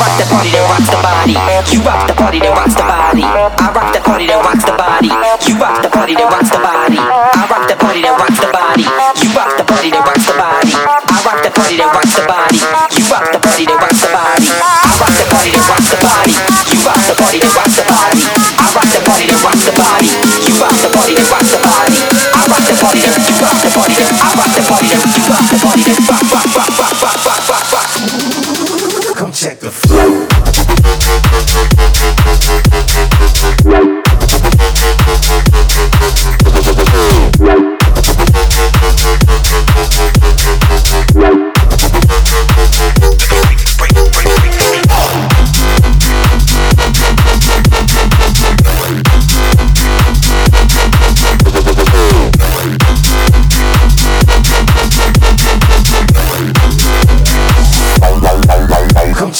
rock the party that rocks the body. You rock the party that rocks the body. I rock the party that rocks the body. You rock the party that rocks the body. I rock the party that rocks the body. You rock the party that rocks the body. I rock the party that rocks the body. You rock the party that rocks the body. I rock the party that rocks the body. You rock the party that rocks the body. I rock the party that rocks the body. You rock the party that rocks the body. I rock the party that you rock the party that I rock the party that you rock the party that rock check the flow.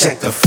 Check the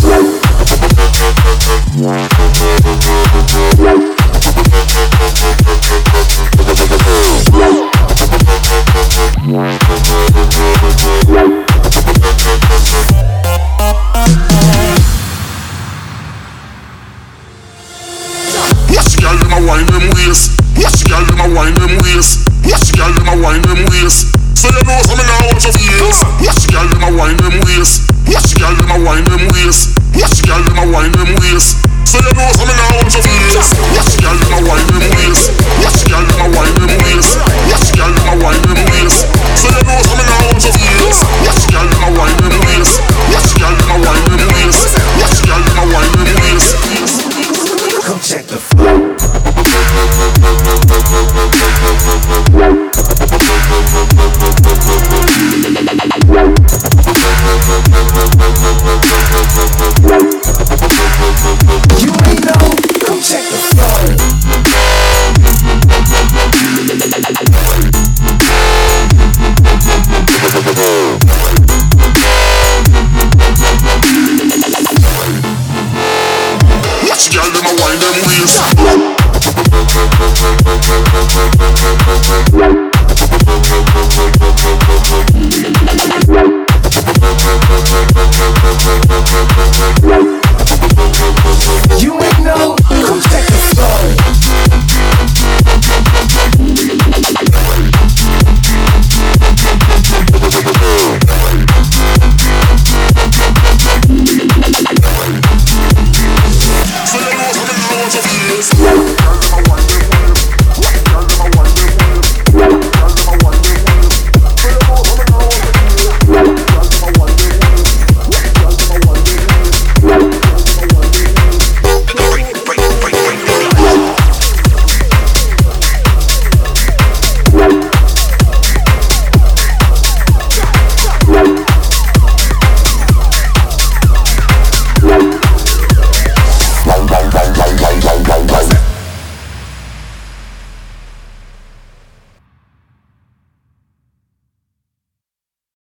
girl them a wine them